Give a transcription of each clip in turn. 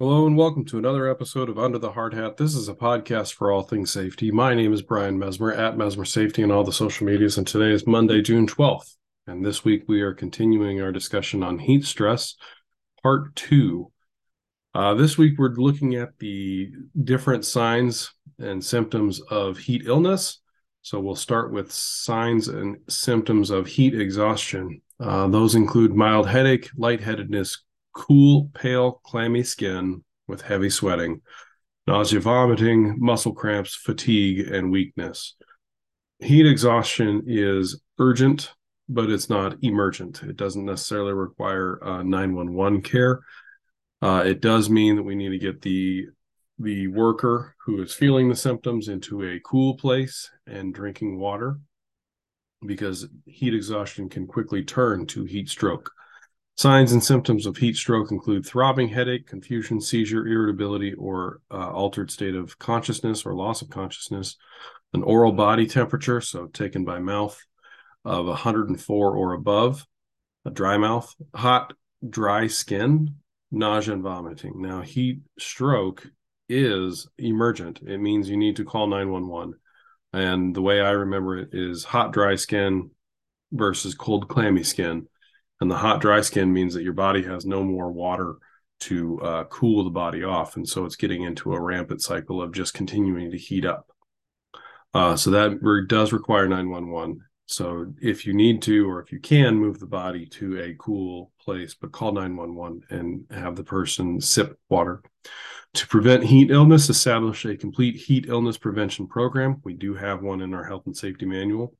Hello and welcome to another episode of Under the Hard Hat. This is a podcast for all things safety. My name is Brian Mesmer at Mesmer Safety and all the social medias, and today is Monday, June 12th. And this week we are continuing our discussion on heat stress, part two. Uh, this week we're looking at the different signs and symptoms of heat illness. So we'll start with signs and symptoms of heat exhaustion. Uh, those include mild headache, lightheadedness, cool, pale, clammy skin with heavy sweating, nausea, vomiting, muscle cramps, fatigue, and weakness. Heat exhaustion is urgent, but it's not emergent. It doesn't necessarily require uh, 911 care. Uh, it does mean that we need to get the the worker who is feeling the symptoms into a cool place and drinking water because heat exhaustion can quickly turn to heat stroke. Signs and symptoms of heat stroke include throbbing headache, confusion, seizure, irritability, or uh, altered state of consciousness or loss of consciousness, an oral body temperature, so taken by mouth, of 104 or above, a dry mouth, hot, dry skin, nausea, and vomiting. Now, heat stroke is emergent. It means you need to call 911. And the way I remember it is hot, dry skin versus cold, clammy skin and the hot dry skin means that your body has no more water to uh, cool the body off. And so it's getting into a rampant cycle of just continuing to heat up. Uh, so that re- does require 911 so if you need to or if you can move the body to a cool place but call 911 and have the person sip water. To prevent heat illness establish a complete heat illness prevention program. We do have one in our health and safety manual.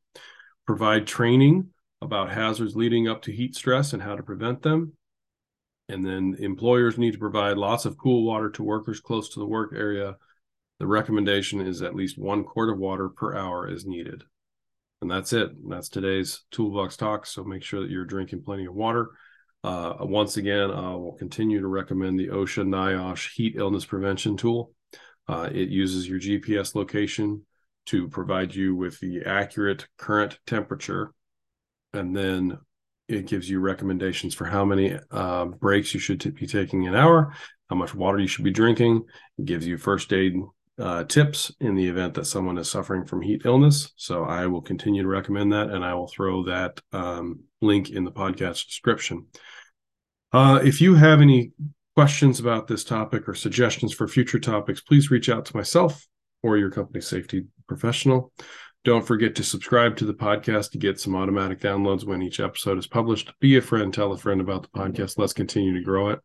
Provide training about hazards leading up to heat stress and how to prevent them. And then employers need to provide lots of cool water to workers close to the work area. The recommendation is at least one quart of water per hour is needed. And that's it. That's today's toolbox talk. So make sure that you're drinking plenty of water. Uh, once again, I will continue to recommend the OSHA NIOSH heat illness prevention tool. Uh, it uses your GPS location to provide you with the accurate current temperature and then it gives you recommendations for how many uh, breaks you should t- be taking an hour, how much water you should be drinking. It gives you first aid uh, tips in the event that someone is suffering from heat illness. So I will continue to recommend that, and I will throw that um, link in the podcast description. Uh, if you have any questions about this topic or suggestions for future topics, please reach out to myself or your company safety professional. Don't forget to subscribe to the podcast to get some automatic downloads when each episode is published. Be a friend, tell a friend about the podcast. Let's continue to grow it.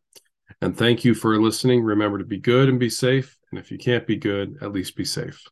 And thank you for listening. Remember to be good and be safe. And if you can't be good, at least be safe.